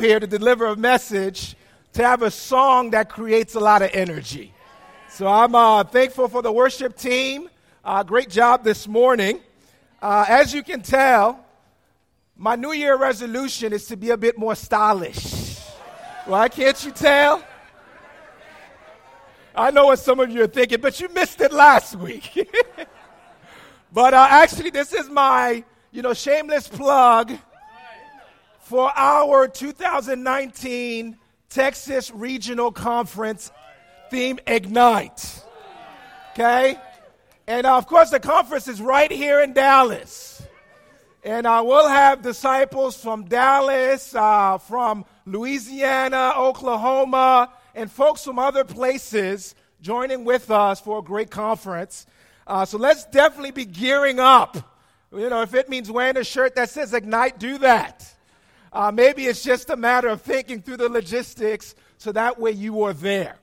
here to deliver a message, to have a song that creates a lot of energy. So I'm uh, thankful for the worship team. Uh, great job this morning. Uh, as you can tell, my New Year resolution is to be a bit more stylish. Why can't you tell? I know what some of you are thinking, but you missed it last week. but uh, actually, this is my, you know, shameless plug for our 2019 Texas Regional Conference theme, Ignite. Okay? And uh, of course, the conference is right here in Dallas. And uh, we'll have disciples from Dallas, uh, from Louisiana, Oklahoma, and folks from other places joining with us for a great conference. Uh, so let's definitely be gearing up. You know, if it means wearing a shirt that says Ignite, do that. Uh, maybe it's just a matter of thinking through the logistics so that way you are there.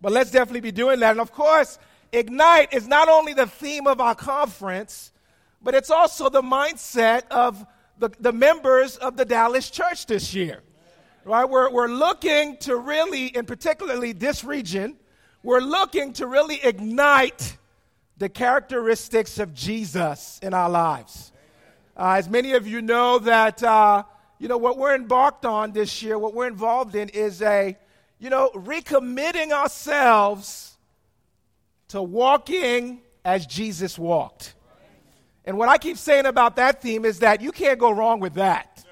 But let's definitely be doing that. And of course, Ignite is not only the theme of our conference, but it's also the mindset of the, the members of the Dallas church this year. Right? We're, we're looking to really, and particularly this region, we're looking to really ignite the characteristics of Jesus in our lives. Uh, as many of you know, that uh, you know what we're embarked on this year, what we're involved in is a you know recommitting ourselves to walking as Jesus walked. And what I keep saying about that theme is that you can't go wrong with that.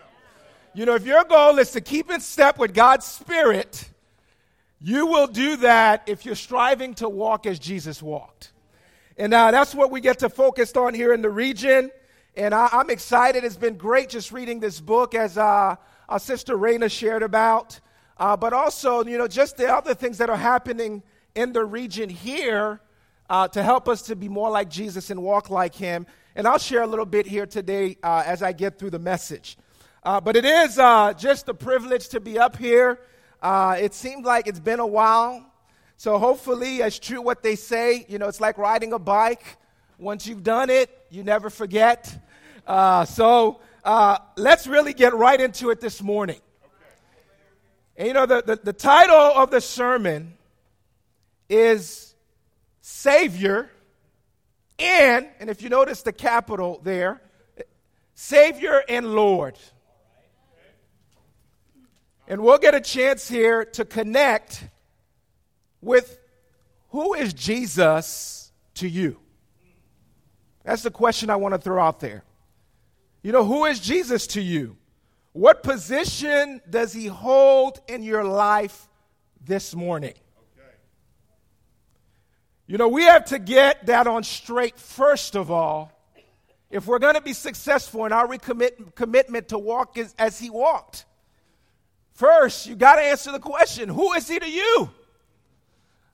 You know, if your goal is to keep in step with God's Spirit, you will do that if you're striving to walk as Jesus walked. And now that's what we get to focus on here in the region. And I, am excited. It's been great just reading this book as uh, our sister Raina shared about. Uh, but also, you know, just the other things that are happening in the region here uh, to help us to be more like Jesus and walk like him. And I'll share a little bit here today uh, as I get through the message. Uh, but it is uh, just a privilege to be up here. Uh, it seems like it's been a while. So hopefully, it's true what they say. You know, it's like riding a bike. Once you've done it, you never forget. Uh, so uh, let's really get right into it this morning. And you know, the, the, the title of the sermon is Savior and, and if you notice the capital there, Savior and Lord. And we'll get a chance here to connect with who is Jesus to you? That's the question I want to throw out there. You know, who is Jesus to you? What position does he hold in your life this morning? You know, we have to get that on straight first of all. If we're going to be successful in our recommit, commitment to walk as, as he walked, First, you got to answer the question who is he to you?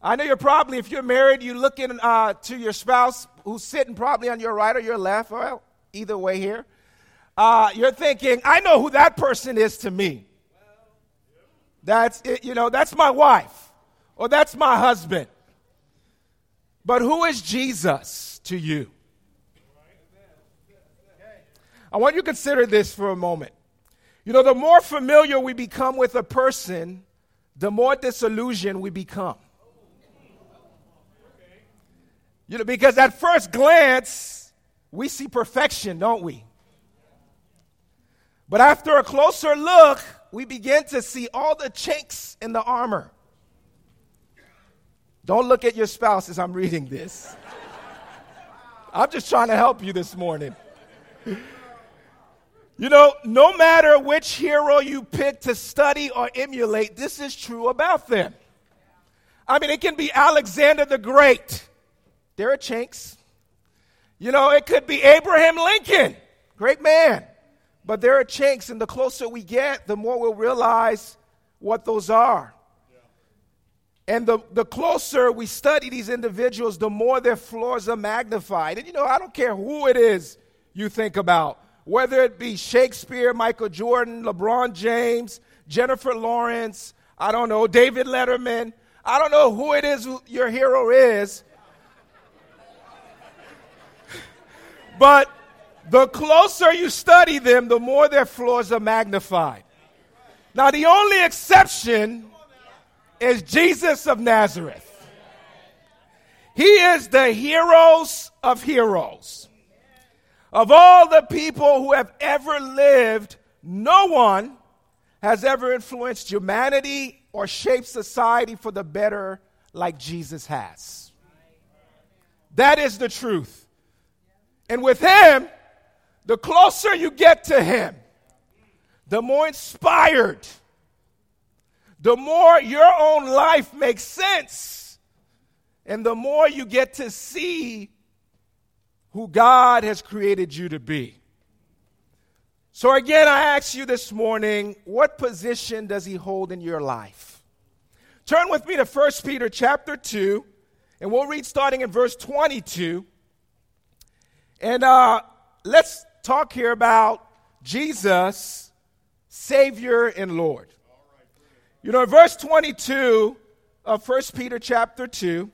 I know you're probably, if you're married, you're looking uh, to your spouse who's sitting probably on your right or your left, well, either way here. Uh, you're thinking, I know who that person is to me. That's it, you know, that's my wife or that's my husband. But who is Jesus to you? I want you to consider this for a moment. You know, the more familiar we become with a person, the more disillusioned we become. You know, because at first glance, we see perfection, don't we? But after a closer look, we begin to see all the chinks in the armor. Don't look at your spouse as I'm reading this. I'm just trying to help you this morning. You know, no matter which hero you pick to study or emulate, this is true about them. I mean, it can be Alexander the Great. There are chinks. You know, it could be Abraham Lincoln. Great man. But there are chinks, and the closer we get, the more we'll realize what those are. And the, the closer we study these individuals, the more their flaws are magnified. And you know, I don't care who it is you think about whether it be Shakespeare, Michael Jordan, LeBron James, Jennifer Lawrence, I don't know, David Letterman. I don't know who it is your hero is. but the closer you study them, the more their flaws are magnified. Now, the only exception is Jesus of Nazareth. He is the heroes of heroes. Of all the people who have ever lived, no one has ever influenced humanity or shaped society for the better like Jesus has. That is the truth. And with him, the closer you get to him, the more inspired, the more your own life makes sense, and the more you get to see who God has created you to be. So, again, I ask you this morning what position does he hold in your life? Turn with me to 1 Peter chapter 2, and we'll read starting in verse 22. And uh, let's talk here about Jesus, Savior and Lord. You know, verse 22 of 1 Peter chapter 2,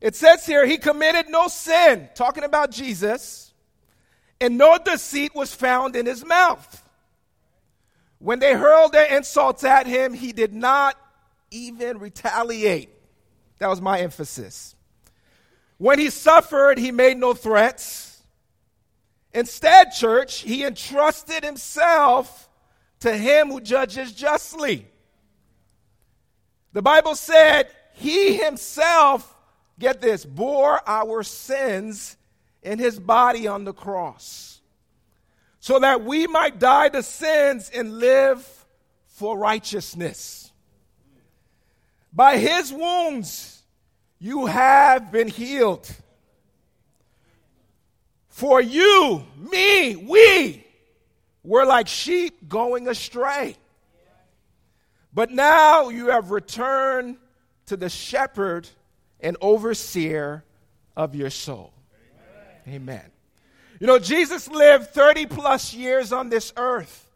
it says here, He committed no sin, talking about Jesus, and no deceit was found in his mouth. When they hurled their insults at him, he did not even retaliate. That was my emphasis. When he suffered, he made no threats. Instead, church, he entrusted himself to him who judges justly. The Bible said he himself, get this, bore our sins in his body on the cross so that we might die to sins and live for righteousness. By his wounds, you have been healed. For you, me, we were like sheep going astray. But now you have returned to the shepherd and overseer of your soul. Amen. Amen. You know, Jesus lived 30 plus years on this earth.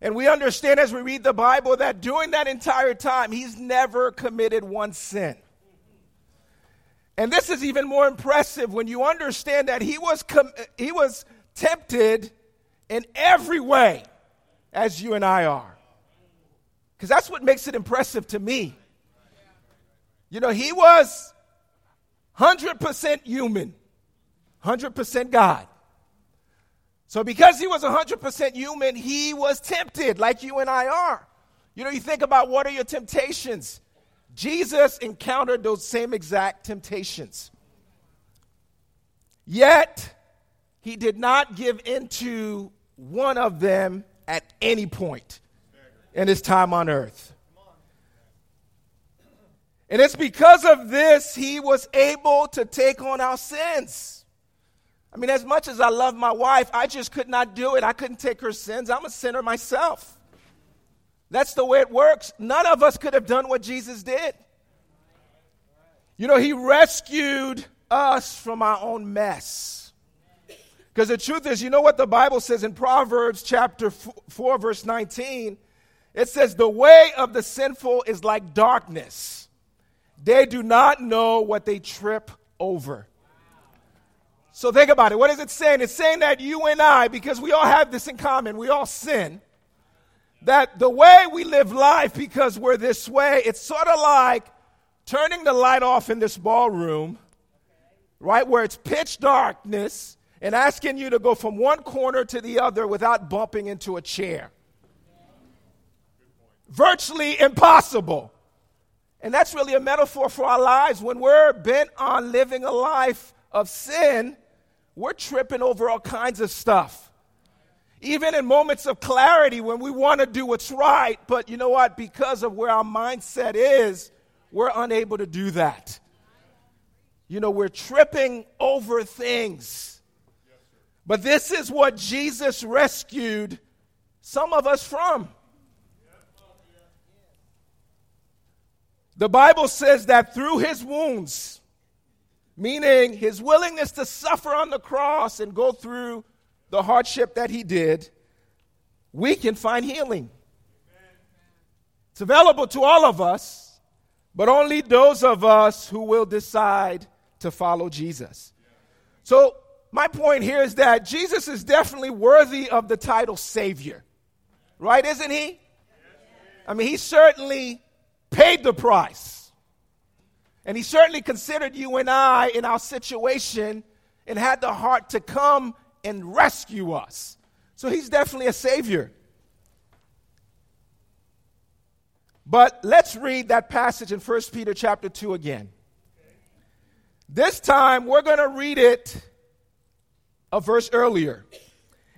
And we understand as we read the Bible that during that entire time, he's never committed one sin. And this is even more impressive when you understand that he was, com- he was tempted in every way as you and I are. Because that's what makes it impressive to me. You know, he was 100% human, 100% God. So, because he was 100% human, he was tempted like you and I are. You know, you think about what are your temptations? Jesus encountered those same exact temptations. Yet, he did not give into one of them at any point in his time on earth. And it's because of this he was able to take on our sins. I mean, as much as I love my wife, I just could not do it. I couldn't take her sins. I'm a sinner myself. That's the way it works. None of us could have done what Jesus did. You know, he rescued us from our own mess. Because the truth is, you know what the Bible says in Proverbs chapter 4, verse 19? It says, The way of the sinful is like darkness. They do not know what they trip over. So think about it. What is it saying? It's saying that you and I, because we all have this in common, we all sin, that the way we live life, because we're this way, it's sort of like turning the light off in this ballroom, right, where it's pitch darkness, and asking you to go from one corner to the other without bumping into a chair virtually impossible. And that's really a metaphor for our lives. When we're bent on living a life of sin, we're tripping over all kinds of stuff. Even in moments of clarity when we want to do what's right, but you know what? Because of where our mindset is, we're unable to do that. You know, we're tripping over things. But this is what Jesus rescued some of us from. The Bible says that through his wounds, meaning his willingness to suffer on the cross and go through the hardship that he did, we can find healing. It's available to all of us, but only those of us who will decide to follow Jesus. So, my point here is that Jesus is definitely worthy of the title Savior. Right, isn't he? I mean, he certainly paid the price. And he certainly considered you and I in our situation and had the heart to come and rescue us. So he's definitely a savior. But let's read that passage in 1 Peter chapter 2 again. This time we're going to read it a verse earlier.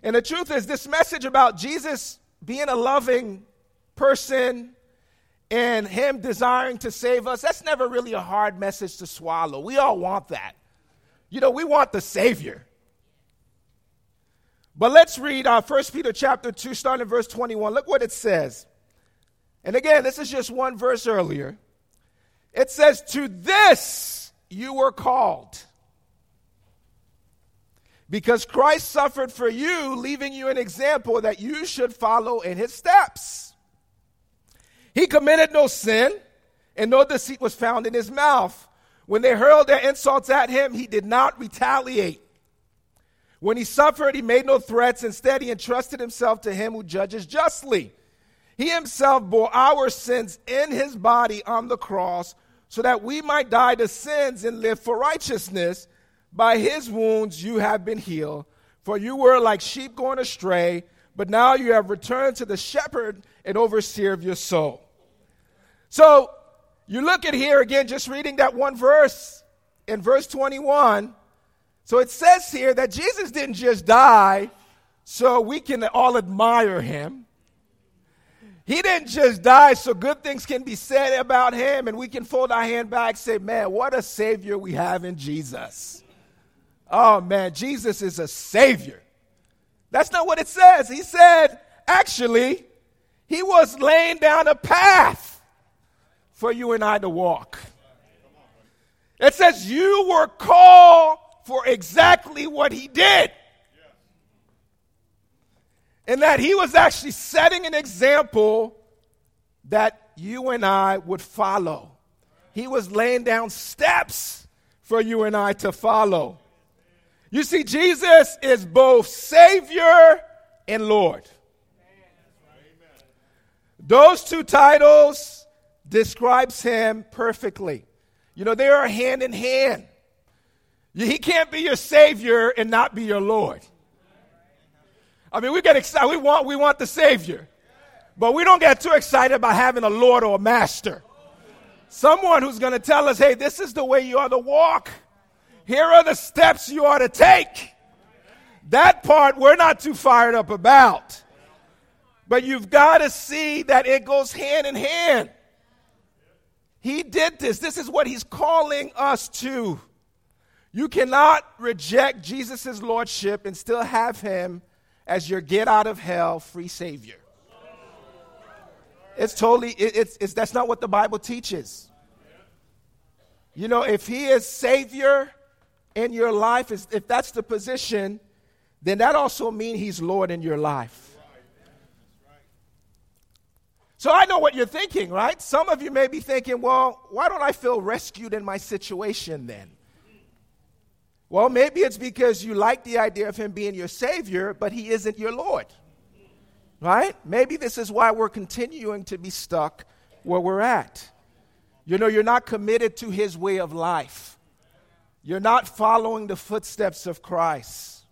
And the truth is, this message about Jesus being a loving person and Him desiring to save us, that's never really a hard message to swallow. We all want that. You know, we want the Savior. But let's read uh, 1 Peter chapter 2, starting in verse 21. Look what it says. And again, this is just one verse earlier. It says, To this you were called because Christ suffered for you, leaving you an example that you should follow in his steps. He committed no sin, and no deceit was found in his mouth. When they hurled their insults at him, he did not retaliate. When he suffered, he made no threats. Instead, he entrusted himself to him who judges justly. He himself bore our sins in his body on the cross so that we might die to sins and live for righteousness. By his wounds you have been healed. For you were like sheep going astray, but now you have returned to the shepherd and overseer of your soul. So you look at here again, just reading that one verse in verse 21. So it says here that Jesus didn't just die so we can all admire him. He didn't just die so good things can be said about him and we can fold our hand back and say, man, what a savior we have in Jesus. Oh man, Jesus is a savior. That's not what it says. He said, actually, he was laying down a path for you and I to walk. It says you were called for exactly what he did. And that he was actually setting an example that you and I would follow. He was laying down steps for you and I to follow. You see, Jesus is both Savior and Lord. Those two titles describes him perfectly. You know, they are hand in hand. He can't be your Savior and not be your Lord. I mean, we get excited. We want, we want the Savior. But we don't get too excited about having a Lord or a Master. Someone who's going to tell us, hey, this is the way you ought to walk. Here are the steps you ought to take. That part we're not too fired up about. But you've got to see that it goes hand in hand. He did this. This is what he's calling us to. You cannot reject Jesus' lordship and still have him as your get out of hell free savior. It's totally, it, it's, it's, that's not what the Bible teaches. You know, if he is savior, in your life, if that's the position, then that also means he's Lord in your life. So I know what you're thinking, right? Some of you may be thinking, well, why don't I feel rescued in my situation then? Well, maybe it's because you like the idea of him being your Savior, but he isn't your Lord. Right? Maybe this is why we're continuing to be stuck where we're at. You know, you're not committed to his way of life. You're not following the footsteps of Christ.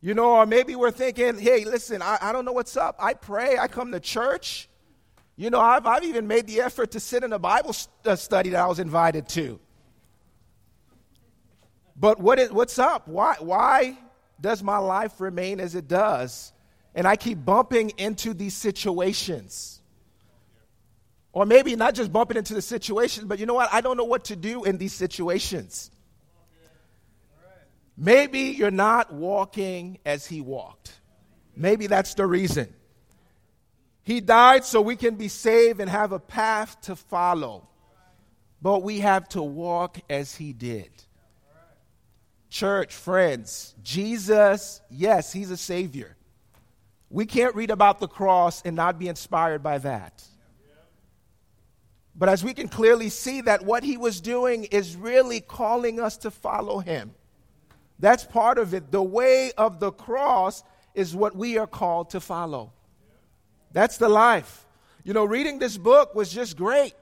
You know, or maybe we're thinking, hey, listen, I, I don't know what's up. I pray, I come to church. You know, I've, I've even made the effort to sit in a Bible st- uh, study that I was invited to. But what is, what's up? Why, why does my life remain as it does? And I keep bumping into these situations. Or maybe not just bumping into the situations, but you know what? I don't know what to do in these situations. Maybe you're not walking as he walked. Maybe that's the reason. He died so we can be saved and have a path to follow. But we have to walk as he did. Church, friends, Jesus, yes, he's a savior. We can't read about the cross and not be inspired by that. But as we can clearly see that what he was doing is really calling us to follow him. That's part of it. The way of the cross is what we are called to follow. That's the life. you know, reading this book was just great.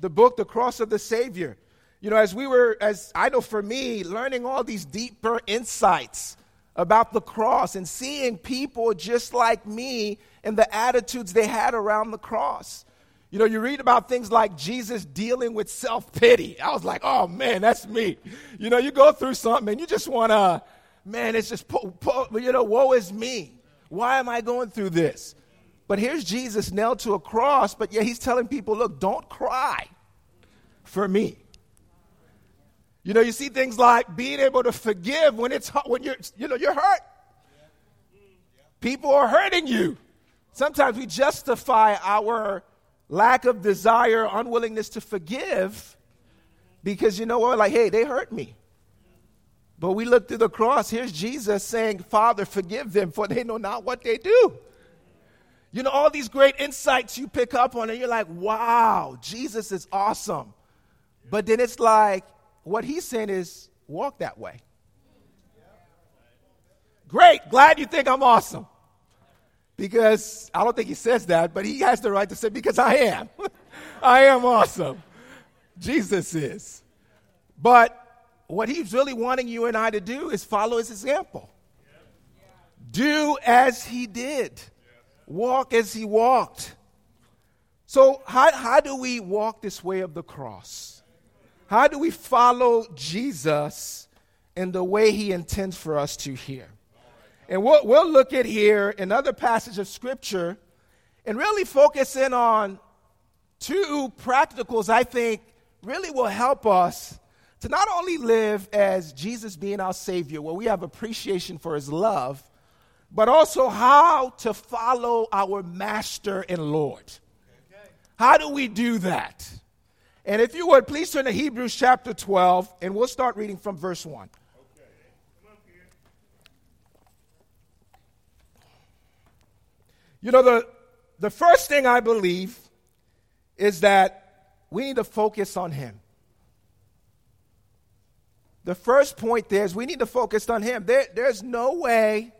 The book, The Cross of the Savior. You know, as we were, as I know for me, learning all these deeper insights about the cross and seeing people just like me and the attitudes they had around the cross. You know, you read about things like Jesus dealing with self pity. I was like, oh man, that's me. You know, you go through something and you just want to, man, it's just, you know, woe is me. Why am I going through this? But here's Jesus nailed to a cross, but yeah, he's telling people, look, don't cry for me. You know, you see things like being able to forgive when it's when you're you know you're hurt. People are hurting you. Sometimes we justify our lack of desire, unwillingness to forgive because you know what? Like, hey, they hurt me. But we look through the cross. Here's Jesus saying, Father, forgive them, for they know not what they do. You know, all these great insights you pick up on, and you're like, wow, Jesus is awesome. But then it's like, what he's saying is, walk that way. Great, glad you think I'm awesome because I don't think he says that, but he has the right to say, because I am. I am awesome. Jesus is. But what he's really wanting you and I to do is follow his example. Do as he did, walk as he walked. So, how, how do we walk this way of the cross? How do we follow Jesus in the way he intends for us to hear? And we'll, we'll look at here another passage of Scripture and really focus in on two practicals I think really will help us to not only live as Jesus being our Savior, where we have appreciation for His love, but also how to follow our Master and Lord. How do we do that? And if you would, please turn to Hebrews chapter 12, and we'll start reading from verse 1. You know, the, the first thing I believe is that we need to focus on Him. The first point there is we need to focus on Him. There, there's no way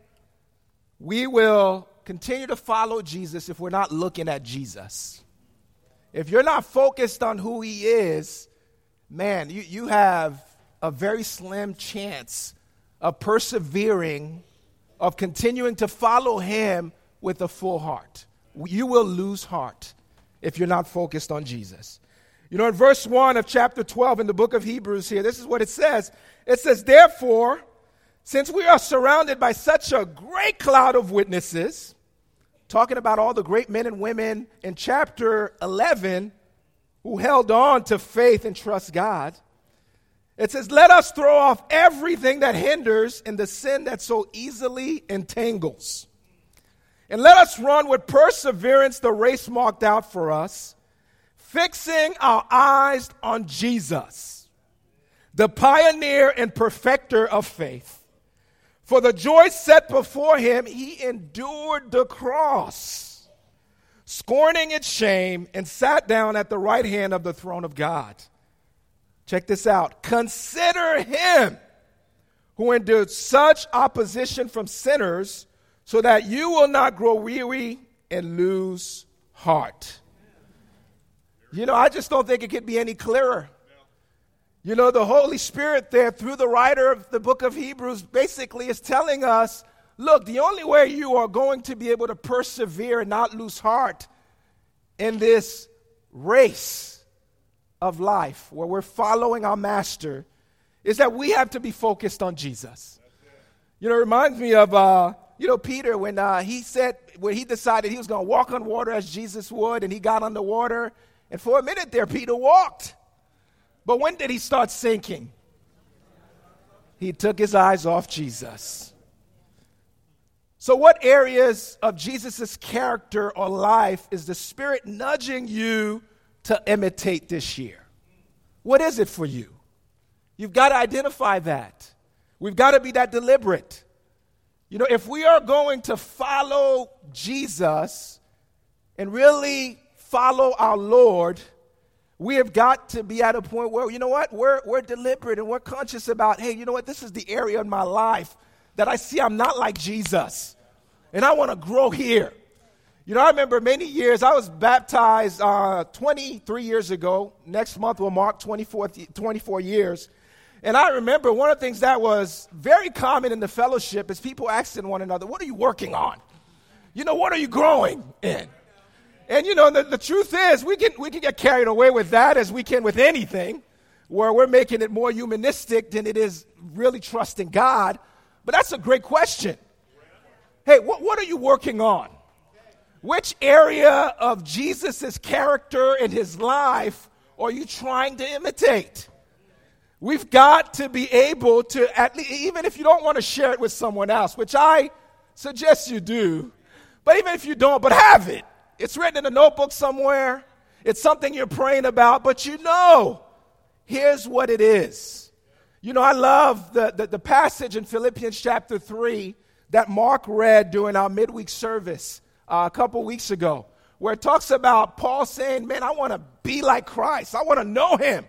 we will continue to follow Jesus if we're not looking at Jesus. If you're not focused on who He is, man, you, you have a very slim chance of persevering, of continuing to follow Him with a full heart. You will lose heart if you're not focused on Jesus. You know, in verse 1 of chapter 12 in the book of Hebrews here, this is what it says. It says, Therefore, since we are surrounded by such a great cloud of witnesses, talking about all the great men and women in chapter 11 who held on to faith and trust God, it says, Let us throw off everything that hinders and the sin that so easily entangles and let us run with perseverance the race marked out for us, fixing our eyes on Jesus, the pioneer and perfecter of faith. For the joy set before him, he endured the cross, scorning its shame, and sat down at the right hand of the throne of God. Check this out. Consider him who endured such opposition from sinners so that you will not grow weary and lose heart. You know, I just don't think it could be any clearer. You know, the Holy Spirit there, through the writer of the book of Hebrews, basically is telling us look, the only way you are going to be able to persevere and not lose heart in this race of life where we're following our master is that we have to be focused on Jesus. You know, it reminds me of uh, you know, Peter, when uh, he said, when he decided he was going to walk on water as Jesus would, and he got on the water, and for a minute there, Peter walked. But when did he start sinking? He took his eyes off Jesus. So, what areas of Jesus' character or life is the Spirit nudging you to imitate this year? What is it for you? You've got to identify that. We've got to be that deliberate. You know, if we are going to follow Jesus and really follow our Lord, we have got to be at a point where, you know what, we're, we're deliberate and we're conscious about, hey, you know what, this is the area in my life that I see I'm not like Jesus. And I want to grow here. You know, I remember many years, I was baptized uh, 23 years ago. Next month will mark 24, 24 years. And I remember one of the things that was very common in the fellowship is people asking one another, What are you working on? You know, what are you growing in? And you know, the, the truth is, we can, we can get carried away with that as we can with anything, where we're making it more humanistic than it is really trusting God. But that's a great question. Hey, what, what are you working on? Which area of Jesus' character and his life are you trying to imitate? We've got to be able to, at least, even if you don't want to share it with someone else, which I suggest you do, but even if you don't, but have it. It's written in a notebook somewhere. It's something you're praying about, but you know, here's what it is. You know, I love the, the, the passage in Philippians chapter 3 that Mark read during our midweek service uh, a couple weeks ago, where it talks about Paul saying, Man, I want to be like Christ, I want to know him.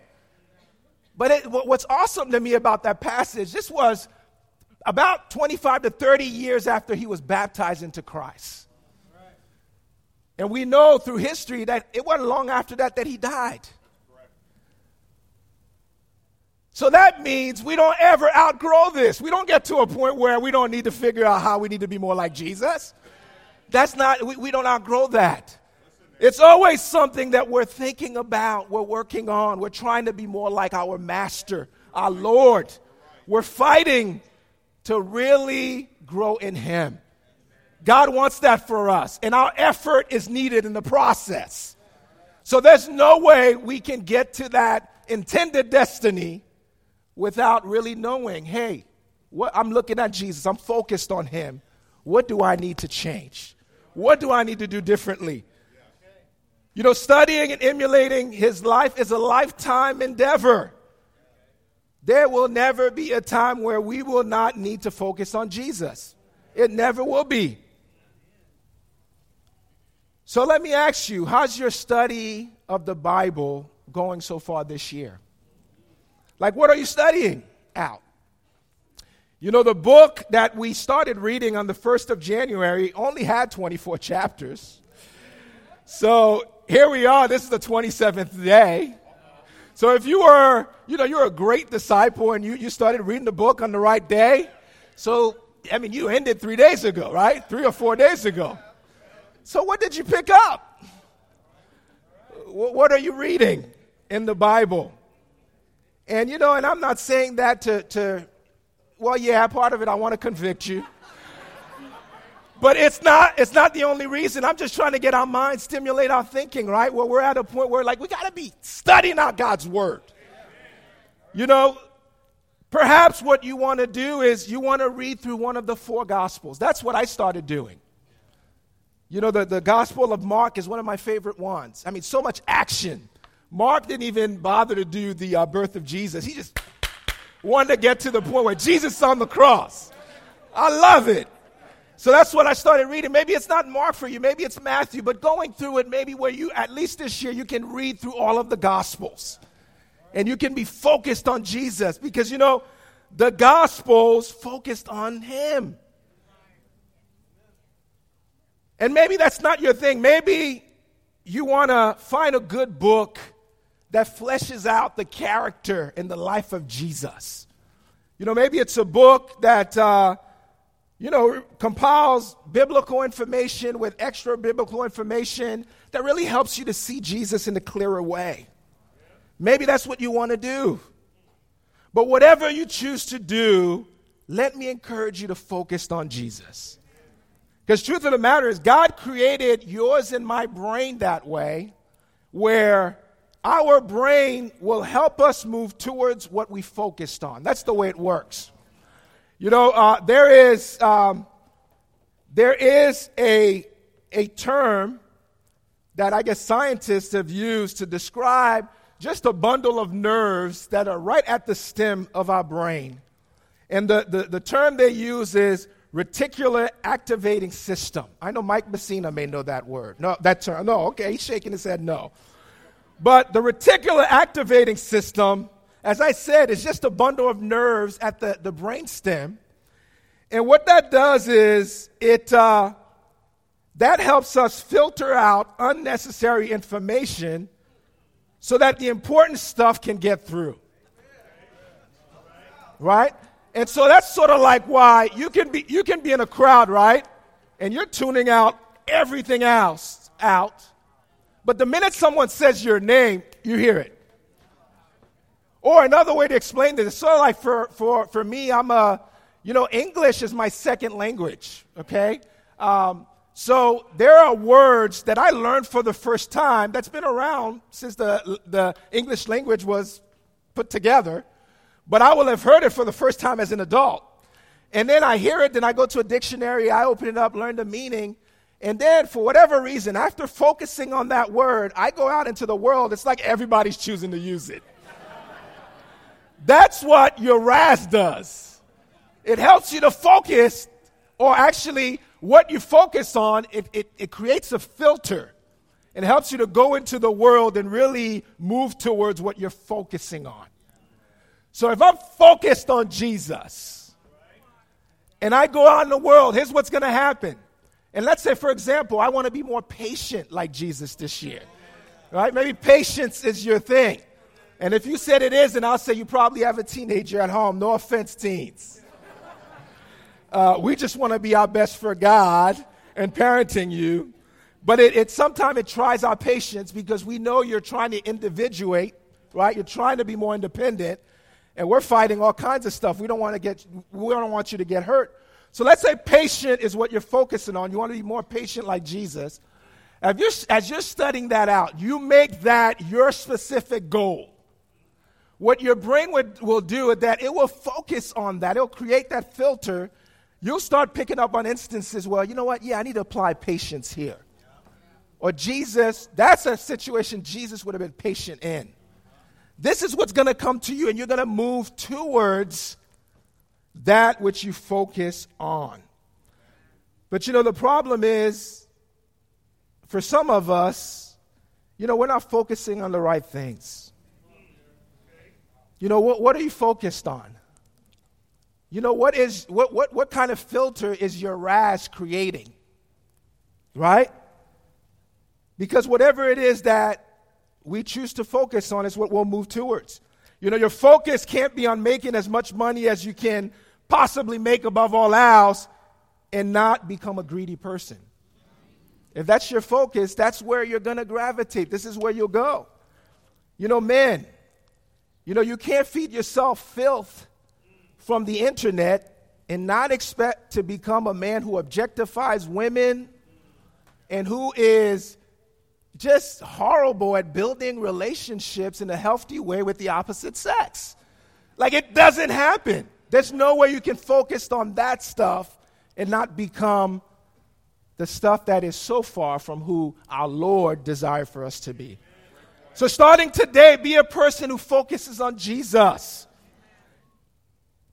But it, what's awesome to me about that passage, this was about 25 to 30 years after he was baptized into Christ. And we know through history that it wasn't long after that that he died. So that means we don't ever outgrow this. We don't get to a point where we don't need to figure out how we need to be more like Jesus. That's not, we, we don't outgrow that. It's always something that we're thinking about, we're working on, we're trying to be more like our Master, our Lord. We're fighting to really grow in Him. God wants that for us, and our effort is needed in the process. So there's no way we can get to that intended destiny without really knowing hey, what, I'm looking at Jesus, I'm focused on Him. What do I need to change? What do I need to do differently? You know, studying and emulating his life is a lifetime endeavor. There will never be a time where we will not need to focus on Jesus. It never will be. So let me ask you how's your study of the Bible going so far this year? Like, what are you studying out? You know, the book that we started reading on the 1st of January only had 24 chapters. So here we are. This is the 27th day. So if you were, you know, you're a great disciple and you, you started reading the book on the right day. So, I mean, you ended three days ago, right? Three or four days ago. So what did you pick up? What are you reading in the Bible? And, you know, and I'm not saying that to, to well, yeah, part of it I want to convict you. But it's not, it's not the only reason. I'm just trying to get our minds, stimulate our thinking, right? Where we're at a point where, like, we got to be studying out God's Word. You know, perhaps what you want to do is you want to read through one of the four Gospels. That's what I started doing. You know, the, the Gospel of Mark is one of my favorite ones. I mean, so much action. Mark didn't even bother to do the uh, birth of Jesus, he just wanted to get to the point where Jesus on the cross. I love it. So that's what I started reading. Maybe it's not Mark for you, maybe it's Matthew, but going through it, maybe where you, at least this year, you can read through all of the Gospels. And you can be focused on Jesus because, you know, the Gospels focused on Him. And maybe that's not your thing. Maybe you want to find a good book that fleshes out the character and the life of Jesus. You know, maybe it's a book that, uh, you know, compiles biblical information with extra biblical information that really helps you to see Jesus in a clearer way. Maybe that's what you want to do. But whatever you choose to do, let me encourage you to focus on Jesus. Because truth of the matter is, God created yours and my brain that way, where our brain will help us move towards what we focused on. That's the way it works. You know, uh, there is um, there is a a term that I guess scientists have used to describe just a bundle of nerves that are right at the stem of our brain. And the, the, the term they use is reticular activating system. I know Mike Messina may know that word. No, that term. No, okay, he's shaking his head no. But the reticular activating system, as I said, is just a bundle of nerves at the, the brain stem. And what that does is it, uh, that helps us filter out unnecessary information so that the important stuff can get through. Right? And so that's sort of like why you can be you can be in a crowd, right? And you're tuning out everything else out. But the minute someone says your name, you hear it. Or another way to explain this, it's sort of like for, for, for me, I'm a, you know, English is my second language, okay? Um, so there are words that I learned for the first time that's been around since the, the English language was put together, but I will have heard it for the first time as an adult. And then I hear it, then I go to a dictionary, I open it up, learn the meaning, and then for whatever reason, after focusing on that word, I go out into the world, it's like everybody's choosing to use it. That's what your RAS does. It helps you to focus, or actually, what you focus on, it, it, it creates a filter. It helps you to go into the world and really move towards what you're focusing on. So if I'm focused on Jesus and I go out in the world, here's what's going to happen. And let's say, for example, I want to be more patient like Jesus this year. Right? Maybe patience is your thing. And if you said it is, then I'll say you probably have a teenager at home. No offense, teens. Uh, we just want to be our best for God and parenting you. But it, it sometimes it tries our patience because we know you're trying to individuate, right? You're trying to be more independent, and we're fighting all kinds of stuff. We don't want to get, we don't want you to get hurt. So let's say patient is what you're focusing on. You want to be more patient like Jesus. As you're, as you're studying that out, you make that your specific goal. What your brain would, will do is that it will focus on that. It'll create that filter you'll start picking up on instances where, you know what, yeah, I need to apply patience here. Or Jesus, that's a situation Jesus would have been patient in. This is what's going to come to you, and you're going to move towards that which you focus on. But you know, the problem is, for some of us, you know, we're not focusing on the right things. You know, what, what are you focused on? You know, what, is, what, what, what kind of filter is your RAS creating? Right? Because whatever it is that we choose to focus on is what we'll move towards. You know, your focus can't be on making as much money as you can possibly make above all else and not become a greedy person. If that's your focus, that's where you're going to gravitate. This is where you'll go. You know, men, you know, you can't feed yourself filth from the internet and not expect to become a man who objectifies women and who is just horrible at building relationships in a healthy way with the opposite sex. Like it doesn't happen. There's no way you can focus on that stuff and not become the stuff that is so far from who our Lord desired for us to be. So, starting today, be a person who focuses on Jesus.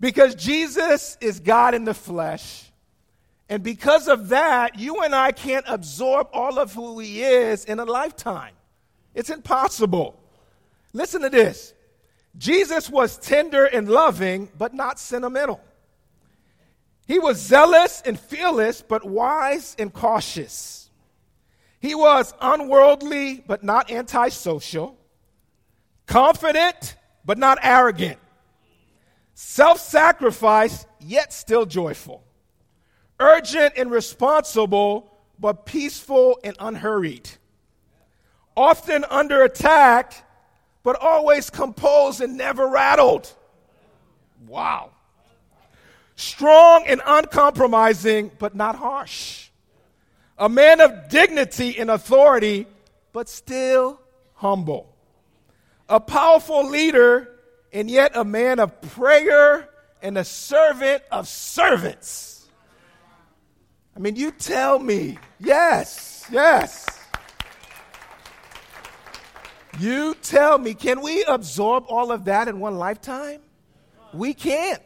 Because Jesus is God in the flesh. And because of that, you and I can't absorb all of who He is in a lifetime. It's impossible. Listen to this Jesus was tender and loving, but not sentimental. He was zealous and fearless, but wise and cautious. He was unworldly, but not antisocial. Confident, but not arrogant self sacrifice, yet still joyful, urgent and responsible, but peaceful and unhurried, often under attack, but always composed and never rattled. Wow. Strong and uncompromising, but not harsh. A man of dignity and authority, but still humble. A powerful leader, and yet a man of prayer and a servant of servants. I mean, you tell me. Yes, yes. You tell me, can we absorb all of that in one lifetime? We can't.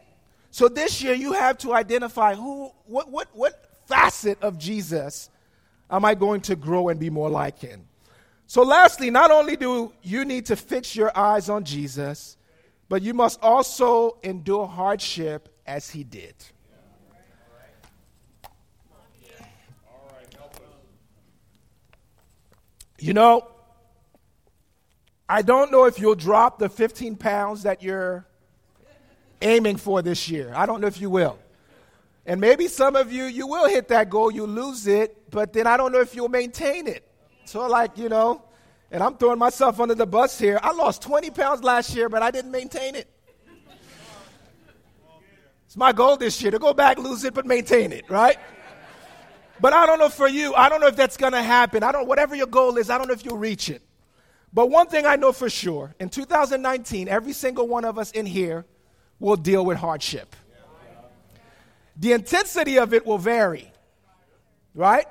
So this year you have to identify who what what what facet of Jesus am I going to grow and be more like him? So lastly, not only do you need to fix your eyes on Jesus, but you must also endure hardship as he did. You know, I don't know if you'll drop the 15 pounds that you're aiming for this year. I don't know if you will. And maybe some of you, you will hit that goal, you lose it, but then I don't know if you'll maintain it. So, like, you know, and I'm throwing myself under the bus here. I lost 20 pounds last year, but I didn't maintain it. It's my goal this year to go back, lose it, but maintain it, right? But I don't know for you. I don't know if that's going to happen. I don't whatever your goal is, I don't know if you'll reach it. But one thing I know for sure, in 2019, every single one of us in here will deal with hardship. The intensity of it will vary. Right?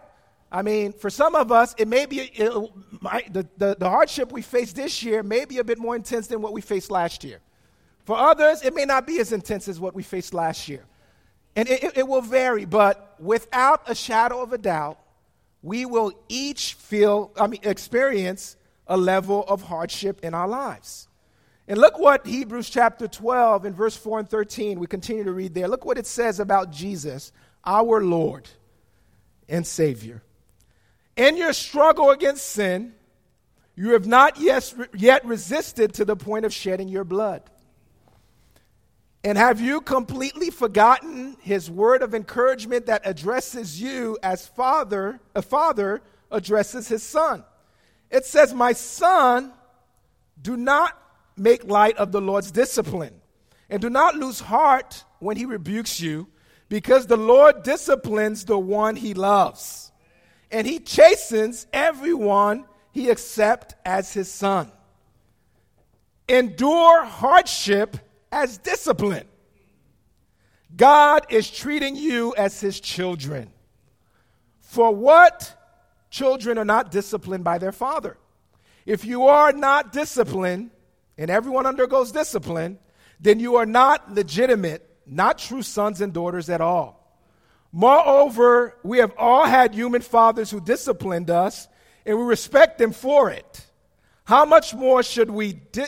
I mean, for some of us, it may be it, might, the, the, the hardship we face this year may be a bit more intense than what we faced last year. For others, it may not be as intense as what we faced last year. And it, it will vary, but without a shadow of a doubt, we will each feel, I mean, experience a level of hardship in our lives. And look what Hebrews chapter 12 and verse 4 and 13, we continue to read there. Look what it says about Jesus, our Lord and Savior. In your struggle against sin, you have not yet, yet resisted to the point of shedding your blood. And have you completely forgotten his word of encouragement that addresses you as father, a father addresses his son? It says, My son, do not make light of the Lord's discipline, and do not lose heart when he rebukes you, because the Lord disciplines the one he loves, and he chastens everyone he accepts as his son. Endure hardship as discipline. God is treating you as his children. For what children are not disciplined by their father? If you are not disciplined, and everyone undergoes discipline, then you are not legitimate, not true sons and daughters at all. Moreover, we have all had human fathers who disciplined us, and we respect them for it. How much more should we di-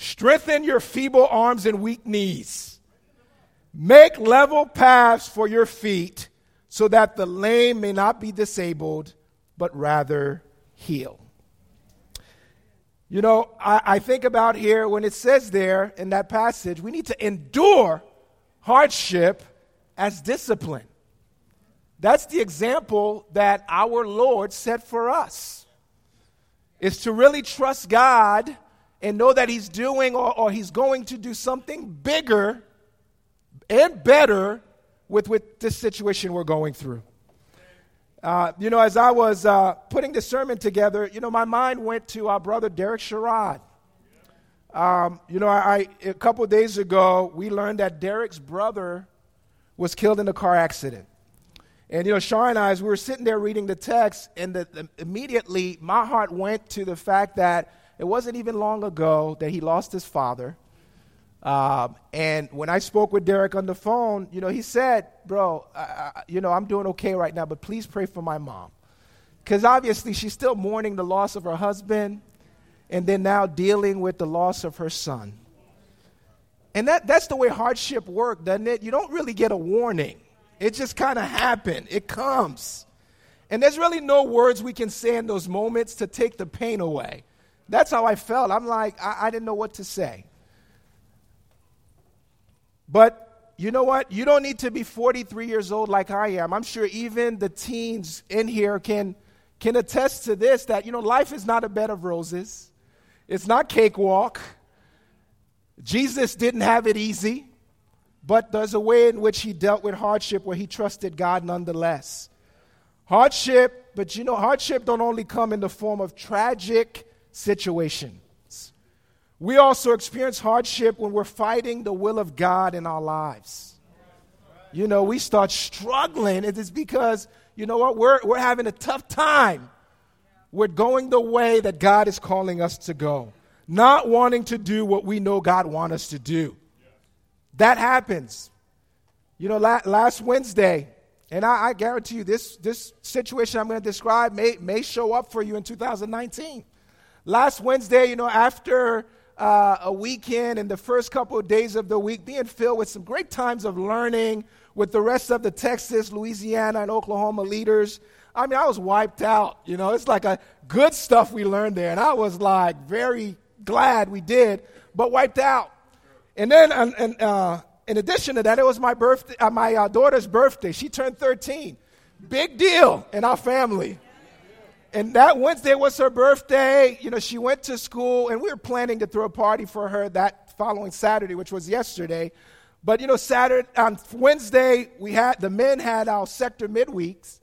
Strengthen your feeble arms and weak knees. Make level paths for your feet so that the lame may not be disabled, but rather heal. You know, I, I, think about here when it says there in that passage, we need to endure hardship as discipline. That's the example that our Lord set for us. Is to really trust God and know that He's doing or, or He's going to do something bigger and better with, with this situation we're going through. Uh, you know, as I was uh, putting the sermon together, you know, my mind went to our brother Derek Sherrod. Um, you know, I, I, a couple days ago, we learned that Derek's brother was killed in a car accident. And, you know, Shar and I, as we were sitting there reading the text, and the, the, immediately my heart went to the fact that it wasn't even long ago that he lost his father. Um, and when I spoke with Derek on the phone, you know, he said, Bro, you know, I'm doing okay right now, but please pray for my mom. Because obviously she's still mourning the loss of her husband and then now dealing with the loss of her son. And that, that's the way hardship works, doesn't it? You don't really get a warning, it just kind of happens, it comes. And there's really no words we can say in those moments to take the pain away. That's how I felt. I'm like, I, I didn't know what to say. But you know what? You don't need to be 43 years old like I am. I'm sure even the teens in here can, can attest to this that, you know, life is not a bed of roses, it's not cakewalk. Jesus didn't have it easy, but there's a way in which he dealt with hardship where he trusted God nonetheless. Hardship, but you know, hardship don't only come in the form of tragic situations. We also experience hardship when we're fighting the will of God in our lives. You know, we start struggling. It is because, you know what, we're, we're having a tough time We're going the way that God is calling us to go, not wanting to do what we know God wants us to do. That happens. You know, la- last Wednesday, and I, I, guarantee you this, this situation I'm going to describe may, may show up for you in 2019. Last Wednesday, you know, after uh, a weekend and the first couple of days of the week being filled with some great times of learning with the rest of the Texas, Louisiana, and Oklahoma leaders, I mean, I was wiped out. You know, it's like a good stuff we learned there. And I was like very glad we did, but wiped out. And then, uh, and, uh, in addition to that, it was my birthday, uh, my uh, daughter's birthday. She turned 13. Big deal in our family. And that Wednesday was her birthday. You know, she went to school, and we were planning to throw a party for her that following Saturday, which was yesterday. But you know, Saturday on Wednesday, we had the men had our sector midweeks,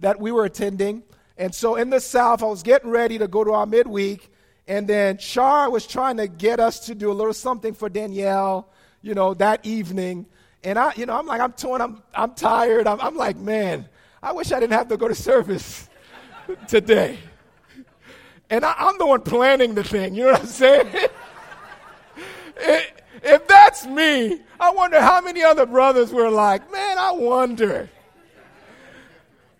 that we were attending. And so in the South, I was getting ready to go to our midweek. And then Char was trying to get us to do a little something for Danielle, you know, that evening. And I, you know, I'm like, I'm torn, I'm, I'm tired. I'm, I'm like, man, I wish I didn't have to go to service today. And I, am the one planning the thing, you know what I'm saying? if that's me, I wonder how many other brothers were like, man, I wonder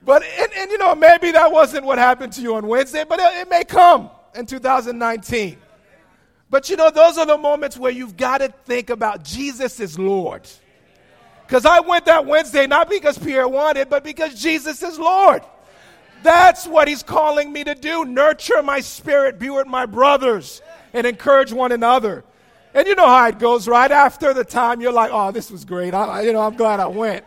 but, and, and, you know, maybe that wasn't what happened to you on Wednesday, but it, it may come in 2019. But you know, those are the moments where you've got to think about Jesus is Lord. Because I went that Wednesday not because Pierre wanted, but because Jesus is Lord. That's what he's calling me to do. Nurture my spirit, be with my brothers, and encourage one another. And you know how it goes, right? After the time, you're like, oh, this was great. I, you know, I'm glad I went.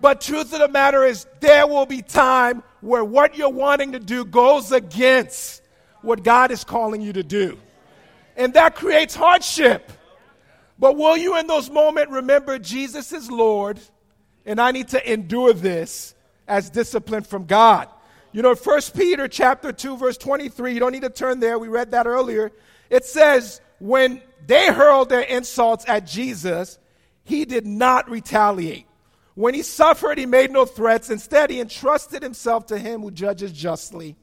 But truth of the matter is, there will be time where what you're wanting to do goes against what God is calling you to do. And that creates hardship. But will you in those moments remember Jesus is Lord and I need to endure this as discipline from God? You know, 1 Peter chapter 2 verse 23, you don't need to turn there. We read that earlier. It says, when they hurled their insults at Jesus, he did not retaliate. When he suffered, he made no threats. Instead, he entrusted himself to him who judges justly.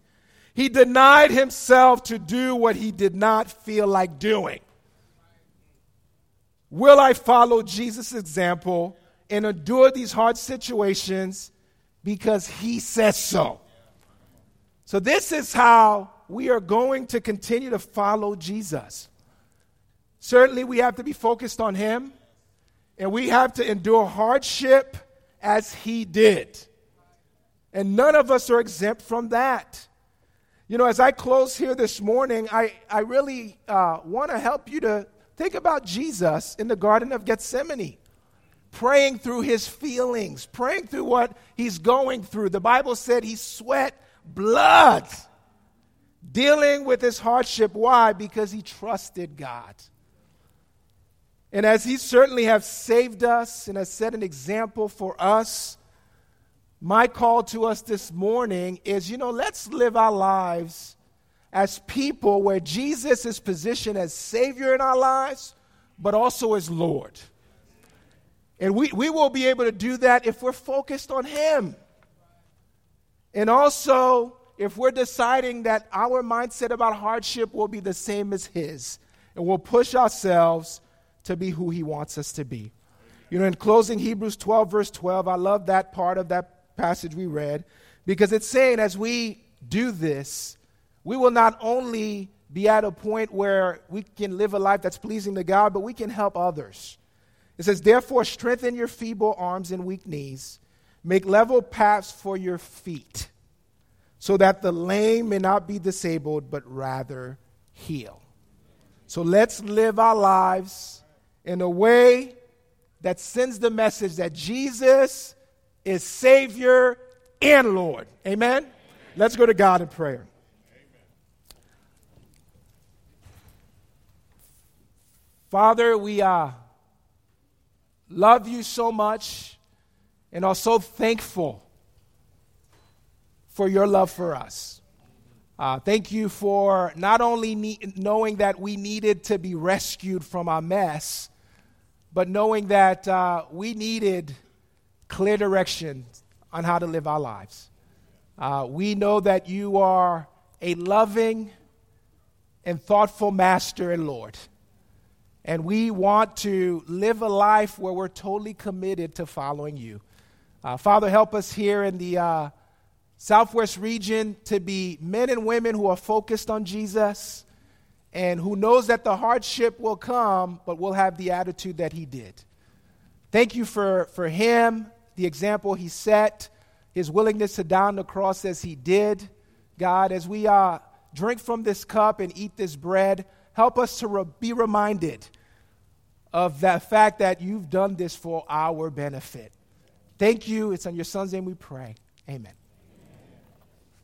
He denied himself to do what he did not feel like doing. Will I follow Jesus' example and endure these hard situations because he says so? So, this is how we are going to continue to follow Jesus. Certainly, we have to be focused on him, and we have to endure hardship as he did. And none of us are exempt from that. You know, as I close here this morning, I, I really uh, want to help you to think about Jesus in the Garden of Gethsemane, praying through his feelings, praying through what he's going through. The Bible said he sweat blood dealing with his hardship. Why? Because he trusted God. And as He certainly has saved us and has set an example for us, my call to us this morning is you know, let's live our lives as people where Jesus is positioned as Savior in our lives, but also as Lord. And we, we will be able to do that if we're focused on Him. And also, if we're deciding that our mindset about hardship will be the same as His, and we'll push ourselves to be who He wants us to be. You know, in closing, Hebrews 12, verse 12, I love that part of that passage we read because it's saying as we do this, we will not only be at a point where we can live a life that's pleasing to God, but we can help others. It says, Therefore, strengthen your feeble arms and weak knees, make level paths for your feet, so that the lame may not be disabled, but rather heal. So let's live our lives in a way that sends the message that Jesus is Savior and Lord. Amen? Amen. Let's go to God in prayer. Father, we uh, love you so much and are so thankful for your love for us. Uh, thank you for not only knowing that we needed to be rescued from our mess, but knowing that uh, we needed clear direction on how to live our lives. Uh, we know that you are a loving and thoughtful master and Lord. And we want to live a life where we're totally committed to following you. Uh, Father, help us here in the uh, Southwest region to be men and women who are focused on Jesus and who knows that the hardship will come, but will have the attitude that he did. Thank you for, for him, the example he set, his willingness to down the cross as he did. God, as we uh, drink from this cup and eat this bread, help us to re- be reminded of that fact that you've done this for our benefit. Thank you. It's on your son's name we pray. Amen.